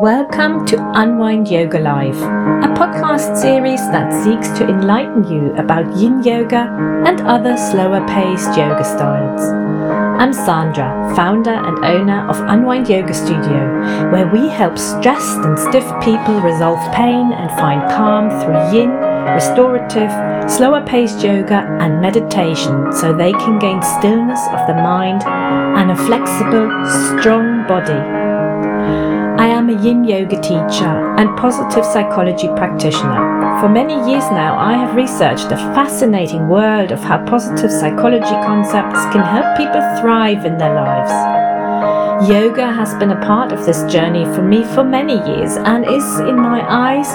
Welcome to Unwind Yoga Live, a podcast series that seeks to enlighten you about yin yoga and other slower paced yoga styles. I'm Sandra, founder and owner of Unwind Yoga Studio, where we help stressed and stiff people resolve pain and find calm through yin, restorative, slower paced yoga, and meditation so they can gain stillness of the mind and a flexible, strong body am a yin yoga teacher and positive psychology practitioner. For many years now, I have researched the fascinating world of how positive psychology concepts can help people thrive in their lives. Yoga has been a part of this journey for me for many years and is, in my eyes,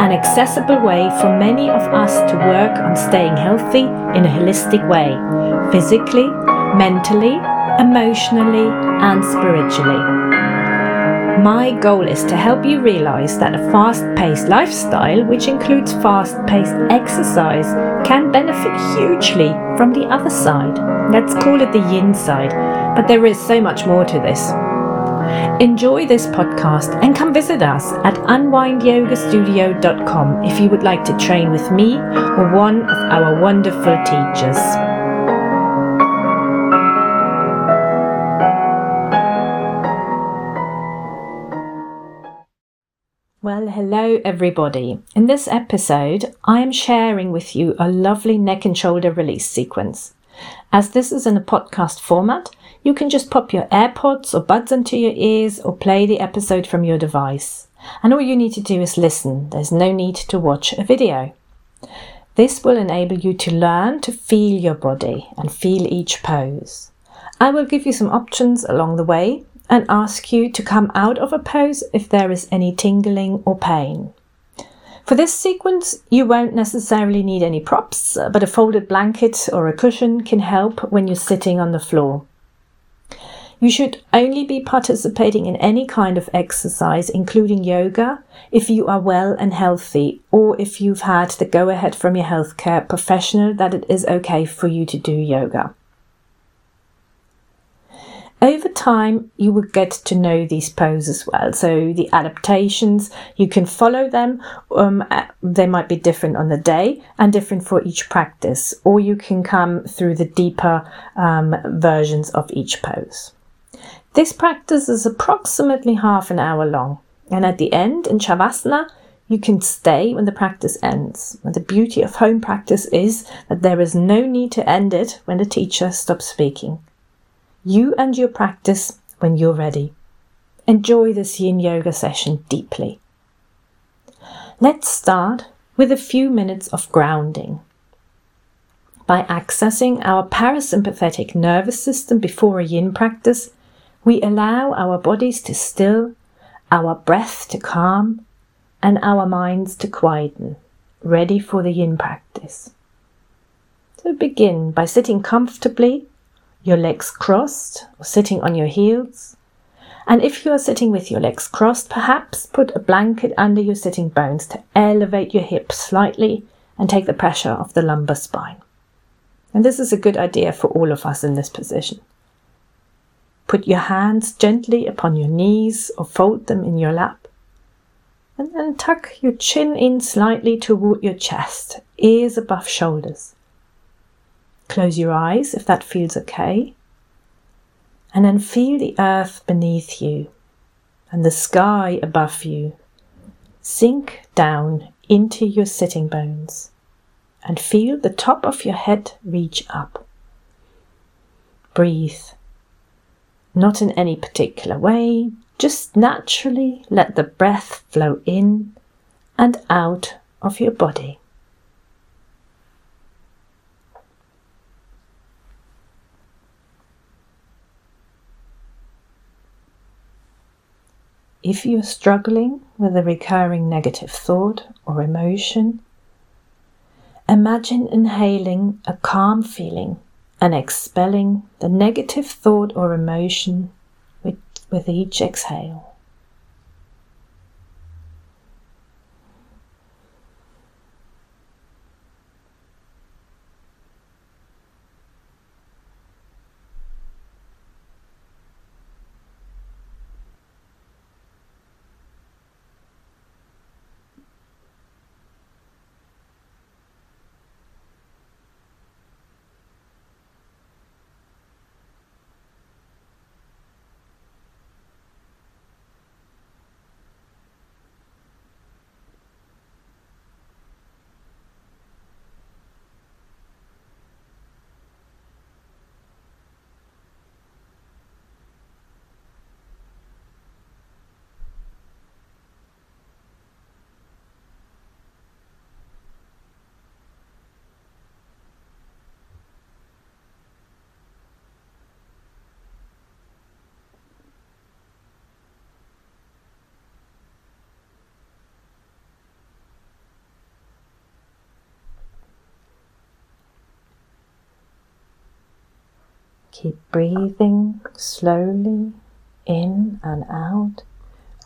an accessible way for many of us to work on staying healthy in a holistic way, physically, mentally, emotionally, and spiritually. My goal is to help you realize that a fast paced lifestyle, which includes fast paced exercise, can benefit hugely from the other side. Let's call it the yin side, but there is so much more to this. Enjoy this podcast and come visit us at unwindyogastudio.com if you would like to train with me or one of our wonderful teachers. Hello everybody. In this episode, I am sharing with you a lovely neck and shoulder release sequence. As this is in a podcast format, you can just pop your AirPods or buds into your ears or play the episode from your device. And all you need to do is listen. There's no need to watch a video. This will enable you to learn to feel your body and feel each pose. I will give you some options along the way and ask you to come out of a pose if there is any tingling or pain. For this sequence, you won't necessarily need any props, but a folded blanket or a cushion can help when you're sitting on the floor. You should only be participating in any kind of exercise, including yoga, if you are well and healthy, or if you've had the go ahead from your healthcare professional that it is okay for you to do yoga. Over time, you will get to know these poses well. So the adaptations, you can follow them. Um, uh, they might be different on the day and different for each practice, or you can come through the deeper um, versions of each pose. This practice is approximately half an hour long, and at the end in Shavasana, you can stay when the practice ends. And the beauty of home practice is that there is no need to end it when the teacher stops speaking. You and your practice when you're ready. Enjoy this yin yoga session deeply. Let's start with a few minutes of grounding. By accessing our parasympathetic nervous system before a yin practice, we allow our bodies to still, our breath to calm, and our minds to quieten, ready for the yin practice. So begin by sitting comfortably your legs crossed or sitting on your heels. And if you are sitting with your legs crossed, perhaps put a blanket under your sitting bones to elevate your hips slightly and take the pressure off the lumbar spine. And this is a good idea for all of us in this position. Put your hands gently upon your knees or fold them in your lap. And then tuck your chin in slightly toward your chest, ears above shoulders. Close your eyes if that feels okay. And then feel the earth beneath you and the sky above you. Sink down into your sitting bones and feel the top of your head reach up. Breathe. Not in any particular way, just naturally let the breath flow in and out of your body. If you're struggling with a recurring negative thought or emotion, imagine inhaling a calm feeling and expelling the negative thought or emotion with, with each exhale. Keep breathing slowly in and out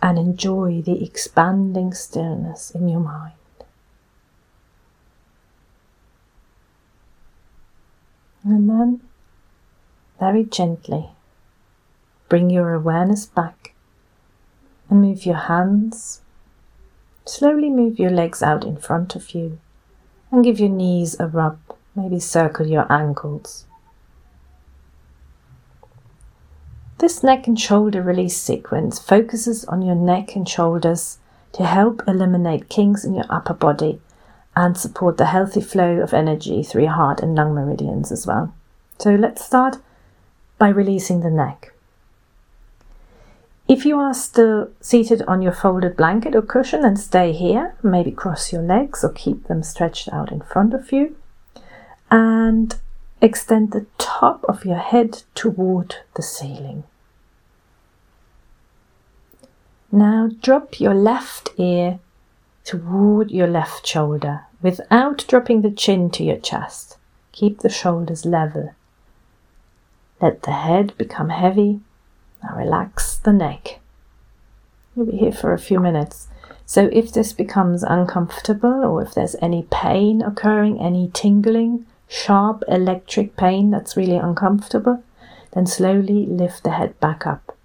and enjoy the expanding stillness in your mind. And then, very gently, bring your awareness back and move your hands. Slowly move your legs out in front of you and give your knees a rub, maybe circle your ankles. This neck and shoulder release sequence focuses on your neck and shoulders to help eliminate kinks in your upper body and support the healthy flow of energy through your heart and lung meridians as well. So let's start by releasing the neck. If you are still seated on your folded blanket or cushion, then stay here. Maybe cross your legs or keep them stretched out in front of you. And extend the top of your head toward the ceiling. Now drop your left ear toward your left shoulder without dropping the chin to your chest. Keep the shoulders level. Let the head become heavy. Now relax the neck. You'll be here for a few minutes. So if this becomes uncomfortable or if there's any pain occurring, any tingling, sharp electric pain that's really uncomfortable, then slowly lift the head back up.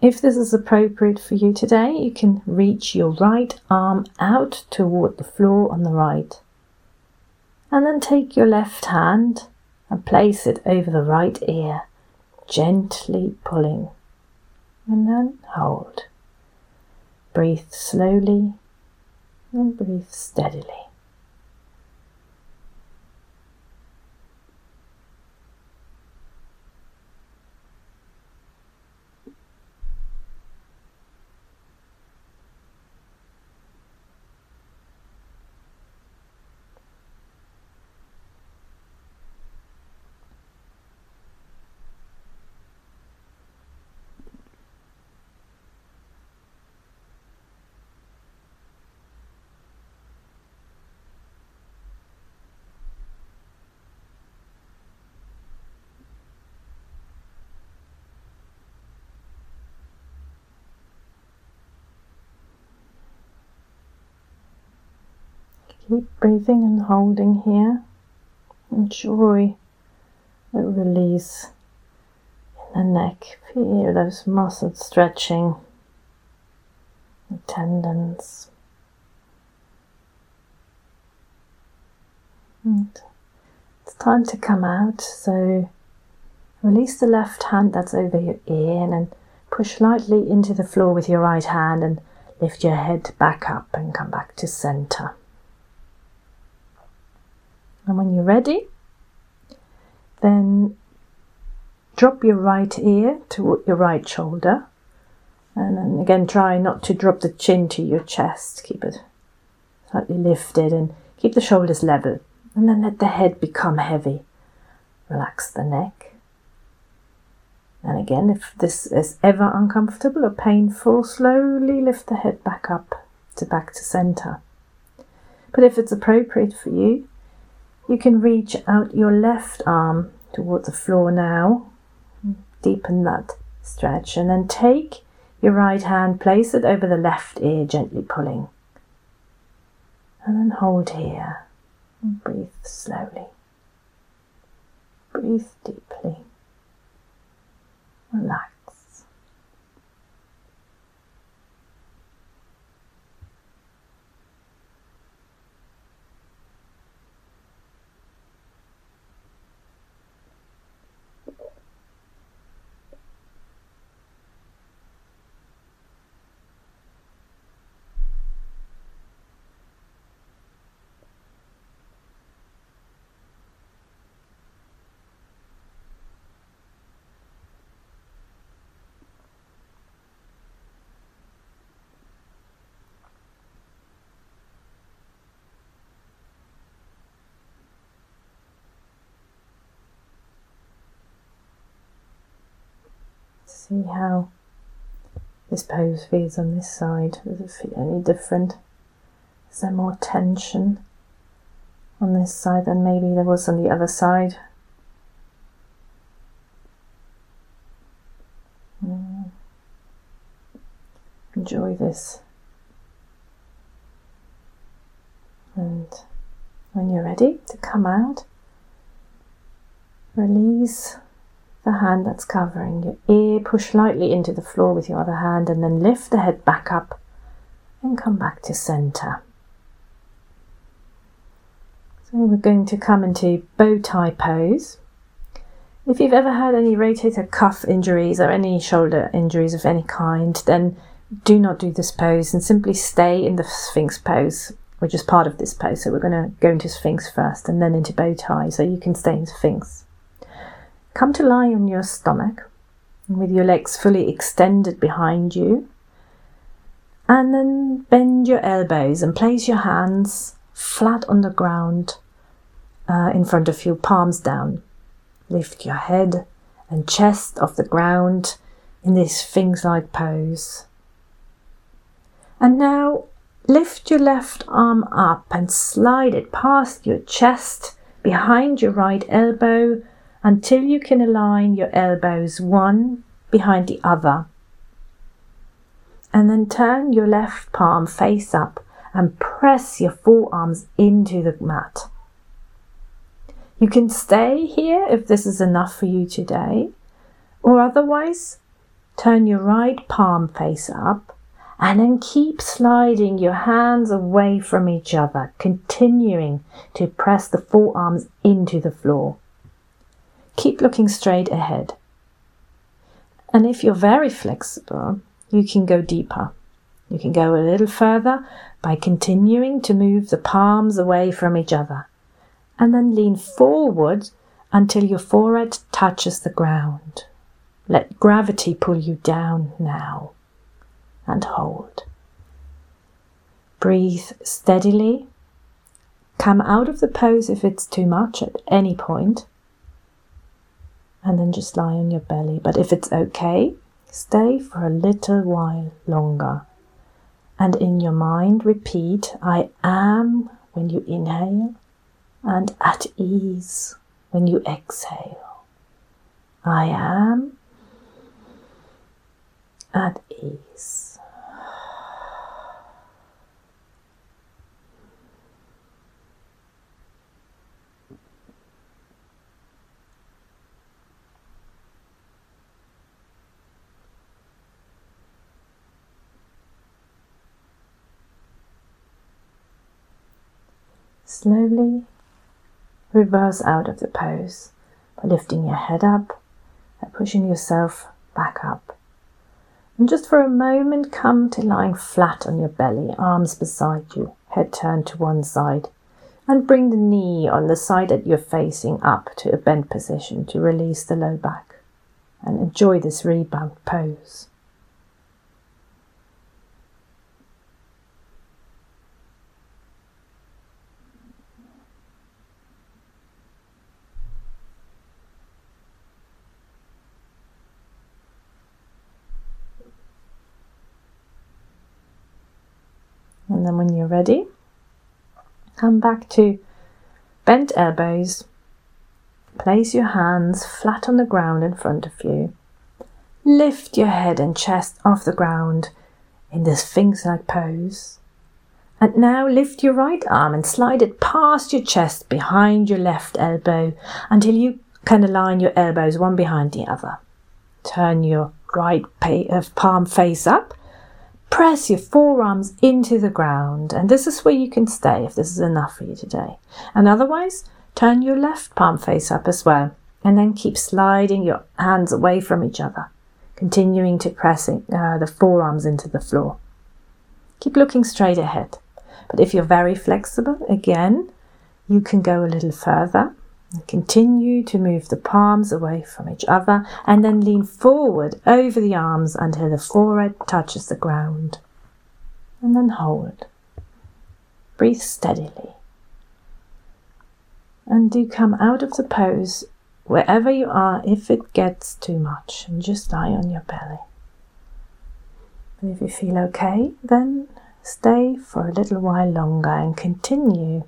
If this is appropriate for you today, you can reach your right arm out toward the floor on the right. And then take your left hand and place it over the right ear, gently pulling. And then hold. Breathe slowly and breathe steadily. Keep breathing and holding here. Enjoy the release in the neck. Feel those muscles stretching, the tendons. And it's time to come out. So release the left hand that's over your ear and push lightly into the floor with your right hand and lift your head back up and come back to center. And when you're ready, then drop your right ear to your right shoulder. And then again, try not to drop the chin to your chest. Keep it slightly lifted and keep the shoulders level. And then let the head become heavy. Relax the neck. And again, if this is ever uncomfortable or painful, slowly lift the head back up to back to center. But if it's appropriate for you, you can reach out your left arm towards the floor now. Deepen that stretch and then take your right hand, place it over the left ear, gently pulling. And then hold here and breathe slowly. Breathe deeply. Relax. see how this pose feels on this side. Does it feel any different? Is there more tension on this side than maybe there was on the other side? Hmm. Enjoy this. And when you're ready to come out, release the hand that's covering your ear, push lightly into the floor with your other hand, and then lift the head back up and come back to center. So we're going to come into bow tie pose. If you've ever had any rotator cuff injuries or any shoulder injuries of any kind, then do not do this pose and simply stay in the Sphinx pose, which is part of this pose. So we're going to go into Sphinx first and then into bow tie, so you can stay in Sphinx. Come to lie on your stomach with your legs fully extended behind you. And then bend your elbows and place your hands flat on the ground uh, in front of you, palms down. Lift your head and chest off the ground in this Sphinx like pose. And now lift your left arm up and slide it past your chest behind your right elbow until you can align your elbows one behind the other. And then turn your left palm face up and press your forearms into the mat. You can stay here if this is enough for you today, or otherwise, turn your right palm face up and then keep sliding your hands away from each other, continuing to press the forearms into the floor. Keep looking straight ahead. And if you're very flexible, you can go deeper. You can go a little further by continuing to move the palms away from each other and then lean forward until your forehead touches the ground. Let gravity pull you down now and hold. Breathe steadily. Come out of the pose if it's too much at any point and then just lie on your belly. But if it's okay, stay for a little while longer. And in your mind, repeat, I am when you inhale, and at ease when you exhale. I am at ease. Slowly reverse out of the pose by lifting your head up and pushing yourself back up. And just for a moment, come to lying flat on your belly, arms beside you, head turned to one side, and bring the knee on the side that you're facing up to a bent position to release the low back. And enjoy this rebound pose. And then when you're ready, come back to bent elbows. Place your hands flat on the ground in front of you. Lift your head and chest off the ground in this Sphinx like pose. And now lift your right arm and slide it past your chest behind your left elbow until you can align your elbows one behind the other. Turn your right uh, palm face up Press your forearms into the ground, and this is where you can stay if this is enough for you today. And otherwise, turn your left palm face up as well, and then keep sliding your hands away from each other, continuing to press uh, the forearms into the floor. Keep looking straight ahead. But if you're very flexible, again, you can go a little further Continue to move the palms away from each other and then lean forward over the arms until the forehead touches the ground. And then hold. Breathe steadily. And do come out of the pose wherever you are if it gets too much and just lie on your belly. And if you feel okay, then stay for a little while longer and continue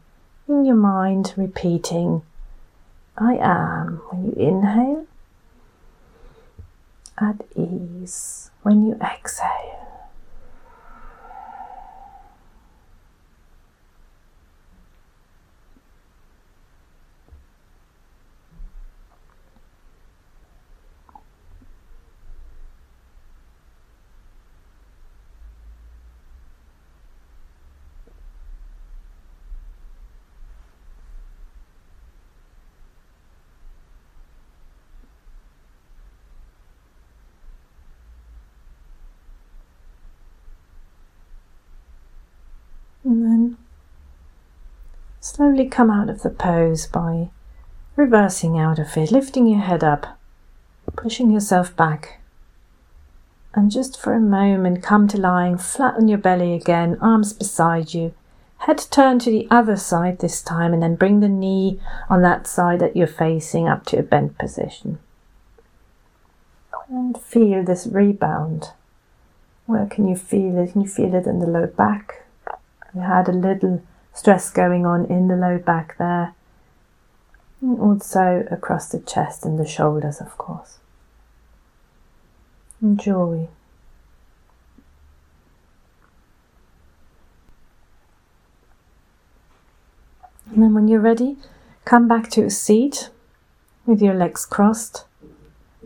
in your mind repeating I am when you inhale, at ease when you exhale. Slowly come out of the pose by reversing out of it, lifting your head up, pushing yourself back. And just for a moment, come to lying flat on your belly again, arms beside you. Head turned to the other side this time, and then bring the knee on that side that you're facing up to a bent position. And feel this rebound. Where can you feel it? Can you feel it in the low back? You had a little stress going on in the low back there. And also across the chest and the shoulders, of course. Enjoy. And then when you're ready, come back to a seat with your legs crossed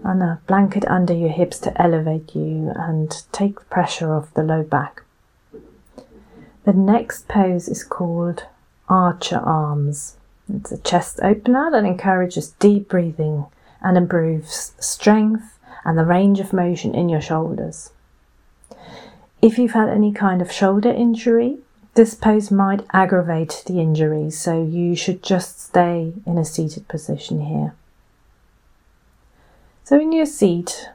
and a blanket under your hips to elevate you and take the pressure off the low back. The next pose is called Archer Arms. It's a chest opener that encourages deep breathing and improves strength and the range of motion in your shoulders. If you've had any kind of shoulder injury, this pose might aggravate the injury, so you should just stay in a seated position here. So, in your seat,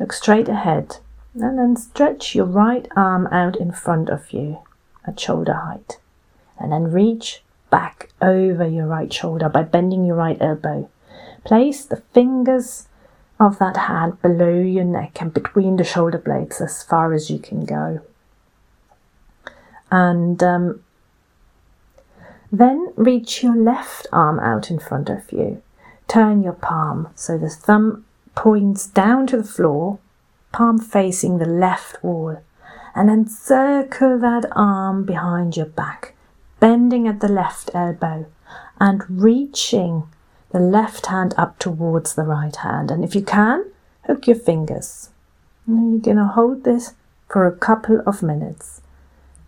look straight ahead and then stretch your right arm out in front of you at shoulder height, and then reach back over your right shoulder by bending your right elbow. Place the fingers of that hand below your neck and between the shoulder blades as far as you can go. And um, then reach your left arm out in front of you. Turn your palm so the thumb points down to the floor, palm facing the left wall, and then circle that arm behind your back, bending at the left elbow and reaching the left hand up towards the right hand. And if you can, hook your fingers. And you're going to hold this for a couple of minutes.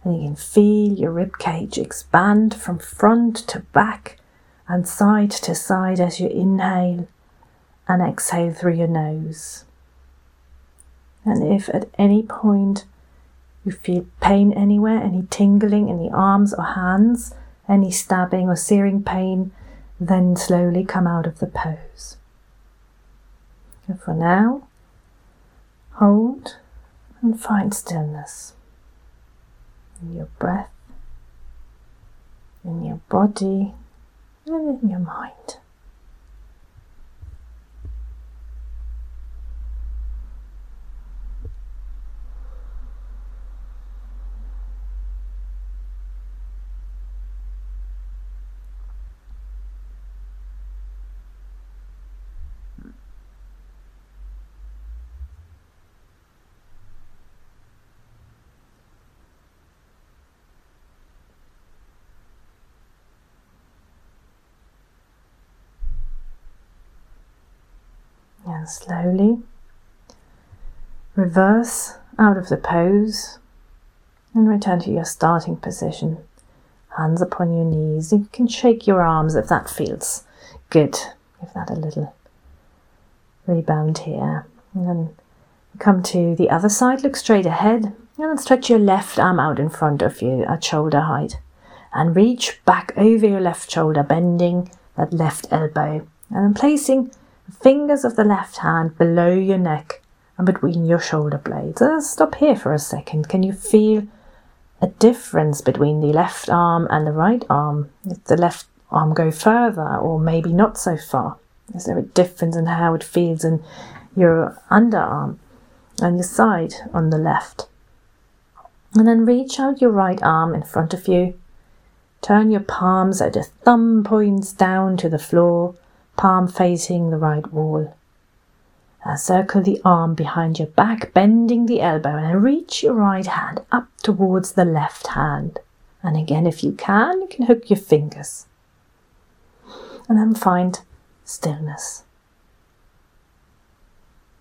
And you can feel your rib cage expand from front to back and side to side as you inhale and exhale through your nose. And if at any point you feel pain anywhere, any tingling in the arms or hands, any stabbing or searing pain, then slowly come out of the pose. And for now, hold and find stillness in your breath, in your body, and in your mind. Slowly reverse out of the pose and return to your starting position. Hands upon your knees. You can shake your arms if that feels good. Give that a little rebound here. And then come to the other side, look straight ahead, and stretch your left arm out in front of you at shoulder height. And reach back over your left shoulder, bending that left elbow. And then placing fingers of the left hand below your neck and between your shoulder blades. Uh, stop here for a second. Can you feel a difference between the left arm and the right arm? If the left arm go further or maybe not so far? Is there a difference in how it feels in your underarm and your side on the left? And then reach out your right arm in front of you. Turn your palms at the thumb points down to the floor palm facing the right wall. Now circle the arm behind your back, bending the elbow, and reach your right hand up towards the left hand. And again, if you can, you can hook your fingers. And then find stillness.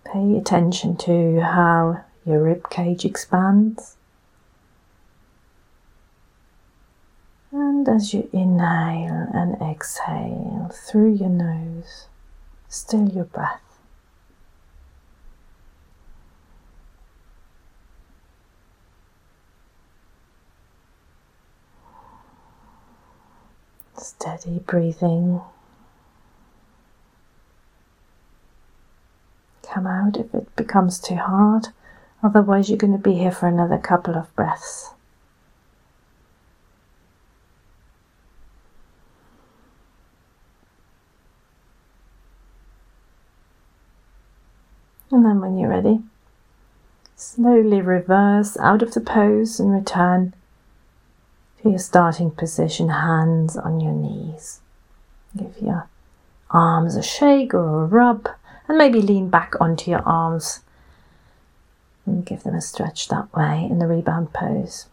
Pay attention to how your rib cage expands. And as you inhale and exhale through your nose, still your breath. Steady breathing. Come out if it becomes too hard, otherwise, you're going to be here for another couple of breaths. And then, when you're ready, slowly reverse out of the pose and return to your starting position, hands on your knees. Give your arms a shake or a rub, and maybe lean back onto your arms and give them a stretch that way in the rebound pose.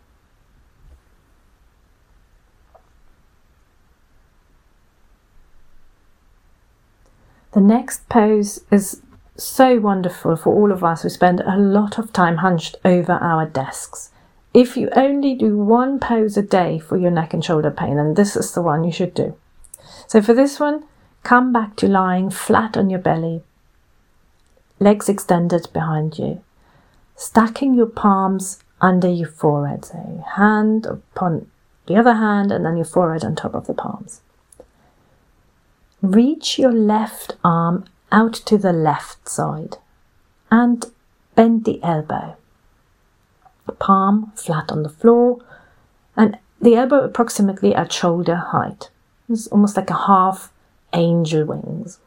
The next pose is so wonderful for all of us who spend a lot of time hunched over our desks. If you only do one pose a day for your neck and shoulder pain, then this is the one you should do. So for this one, come back to lying flat on your belly, legs extended behind you, stacking your palms under your forehead. So hand upon the other hand, and then your forehead on top of the palms. Reach your left arm out to the left side and bend the elbow. Palm flat on the floor and the elbow approximately at shoulder height. It's almost like a half angel wings.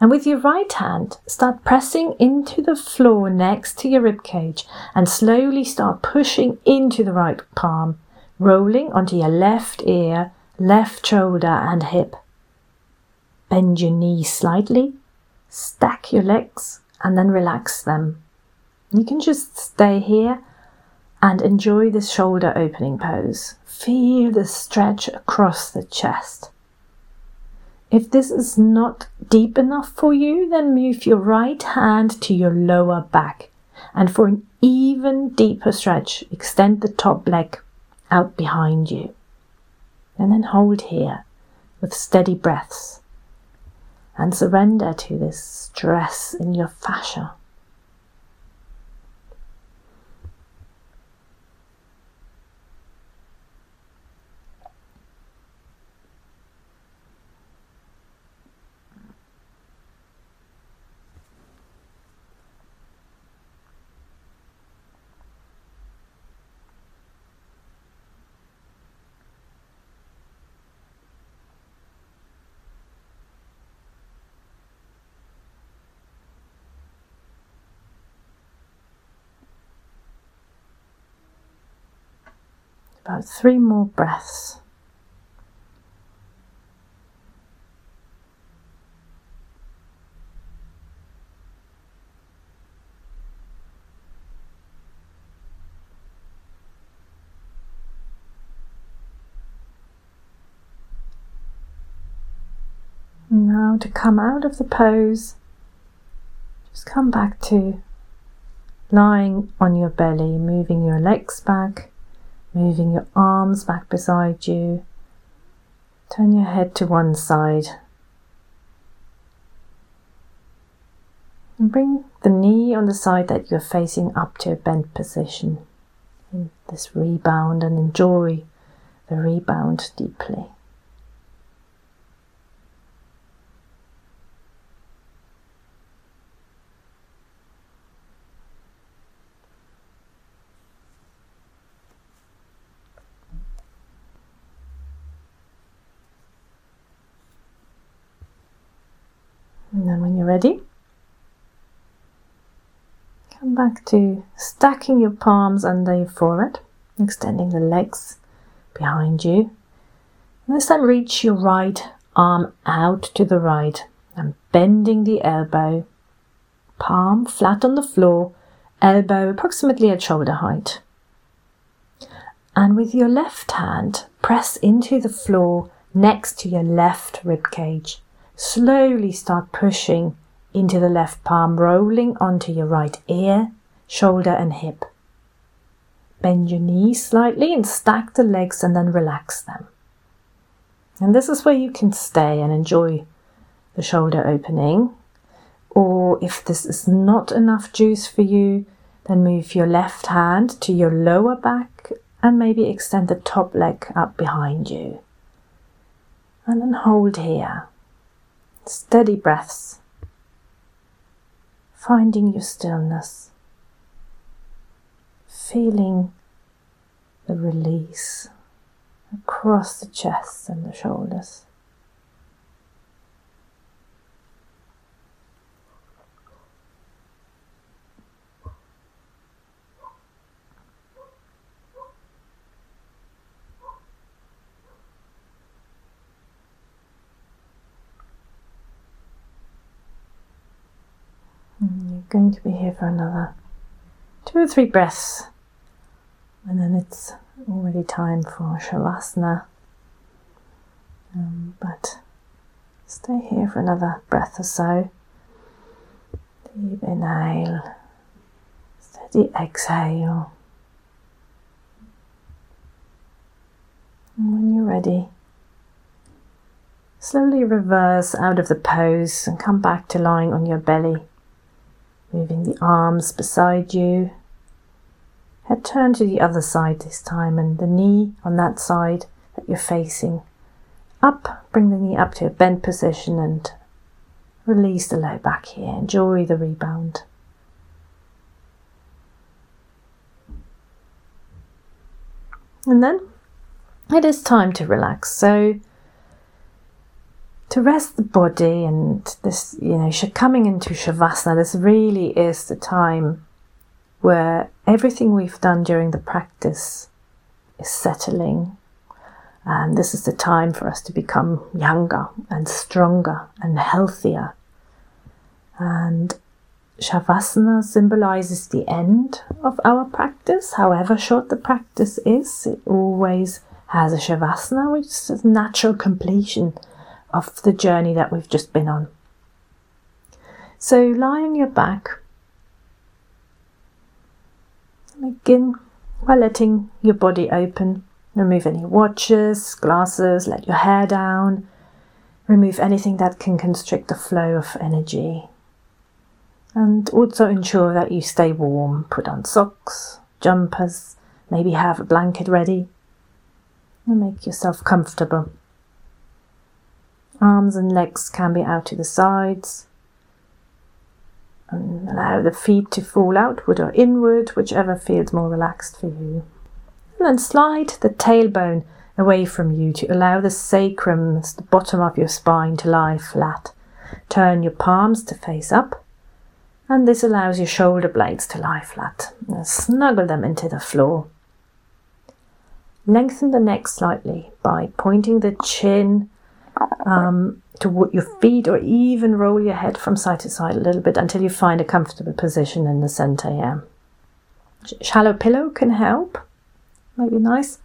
And with your right hand, start pressing into the floor next to your rib cage and slowly start pushing into the right palm, rolling onto your left ear, left shoulder, and hip. Bend your knees slightly, stack your legs, and then relax them. You can just stay here and enjoy this shoulder opening pose. Feel the stretch across the chest. If this is not deep enough for you, then move your right hand to your lower back. And for an even deeper stretch, extend the top leg out behind you. And then hold here with steady breaths and surrender to this stress in your fascia. Three more breaths. Now to come out of the pose, just come back to lying on your belly, moving your legs back, moving your arms back beside you. Turn your head to one side. And bring the knee on the side that you're facing up to a bent position in this rebound and enjoy the rebound deeply. And then when you're ready, come back to stacking your palms under your forehead, extending the legs behind you. And this time reach your right arm out to the right and bending the elbow, palm flat on the floor, elbow approximately at shoulder height. And with your left hand, press into the floor next to your left rib cage Slowly start pushing into the left palm, rolling onto your right ear, shoulder, and hip. Bend your knees slightly and stack the legs and then relax them. And this is where you can stay and enjoy the shoulder opening. Or if this is not enough juice for you, then move your left hand to your lower back and maybe extend the top leg up behind you. And then hold here. Steady breaths. Finding your stillness. Feeling the release across the chest and the shoulders. You're going to be here for another two or three breaths, and then it's already time for Shavasana. Um, but stay here for another breath or so. Deep inhale, steady exhale. And when you're ready, slowly reverse out of the pose and come back to lying on your belly. Moving the arms beside you. Head turn to the other side this time and the knee on that side that you're facing. Up, bring the knee up to a bent position and release the low back here. Enjoy the rebound. And then it is time to relax. So to rest the body and this, you know, coming into Shavasana, this really is the time where everything we've done during the practice is settling. And this is the time for us to become younger and stronger and healthier. And Shavasana symbolizes the end of our practice. However short the practice is, it always has a Shavasana, which is natural completion of the journey that we've just been on. So lie on your back. Begin by letting your body open. Remove any watches, glasses, let your hair down. Remove anything that can constrict the flow of energy. And also ensure that you stay warm. Put on socks, jumpers, maybe have a blanket ready. And make yourself comfortable. Arms and legs can be out to the sides. And allow the feet to fall outward or inward, whichever feels more relaxed for you. And then slide the tailbone away from you to allow the sacrum, the bottom of your spine, to lie flat. Turn your palms to face up, and this allows your shoulder blades to lie flat. Snuggle them into the floor. Lengthen the neck slightly by pointing the chin um, to your feet or even roll your head from side to side a little bit until you find a comfortable position in the center here. Shallow pillow can help, maybe nice.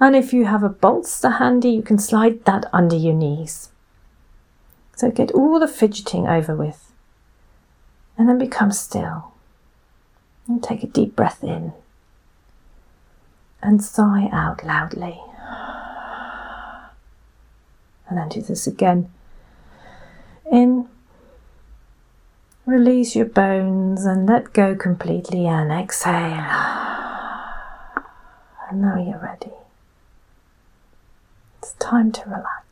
And if you have a bolster handy, you can slide that under your knees. So get all the fidgeting over with. And then become still. And take a deep breath in. And sigh out loudly and then do this again. In, release your bones and let go completely, and exhale. And now you're ready. It's time to relax.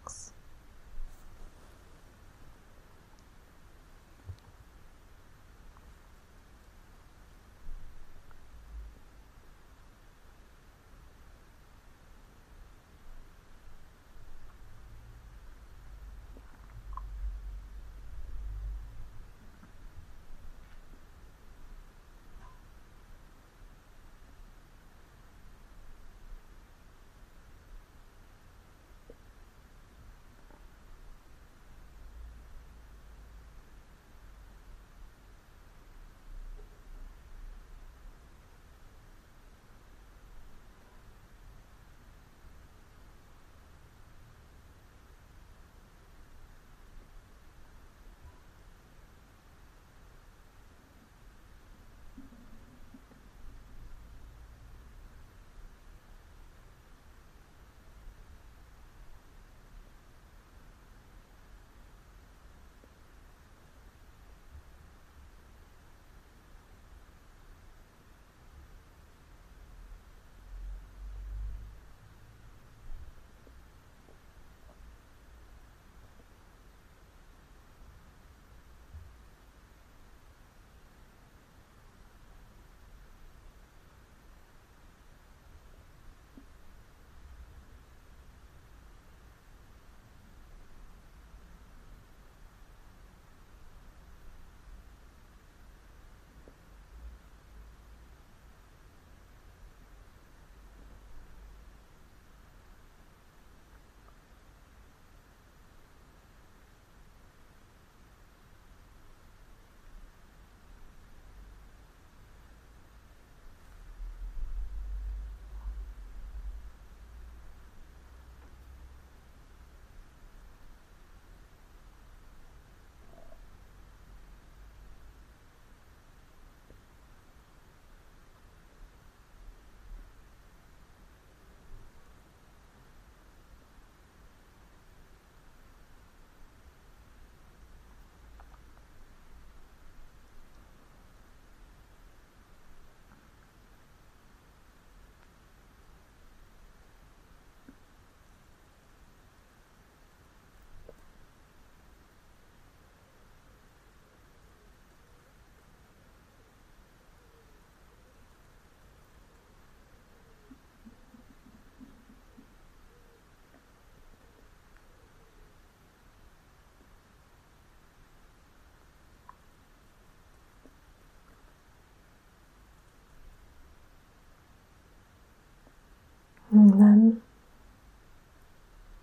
And then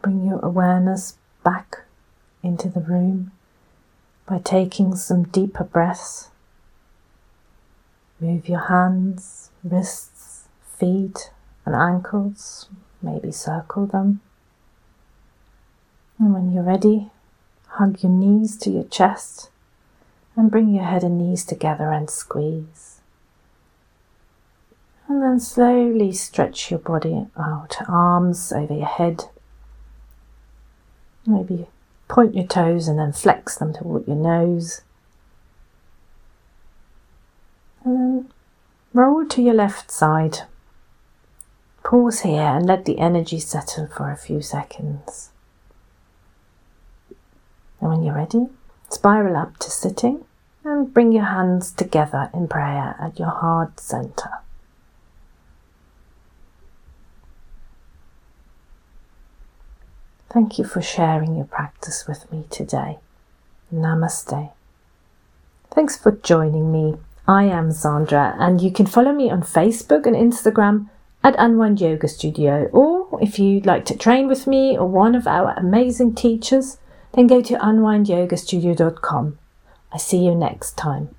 bring your awareness back into the room by taking some deeper breaths. Move your hands, wrists, feet, and ankles. Maybe circle them. And when you're ready, hug your knees to your chest and bring your head and knees together and squeeze. And then slowly stretch your body out, arms over your head. Maybe point your toes and then flex them toward your nose. And then roll to your left side. Pause here and let the energy settle for a few seconds. And when you're ready, spiral up to sitting and bring your hands together in prayer at your heart center. Thank you for sharing your practice with me today. Namaste. Thanks for joining me. I am Sandra, and you can follow me on Facebook and Instagram at Unwind Yoga Studio. Or if you'd like to train with me or one of our amazing teachers, then go to unwindyogastudio.com. I see you next time.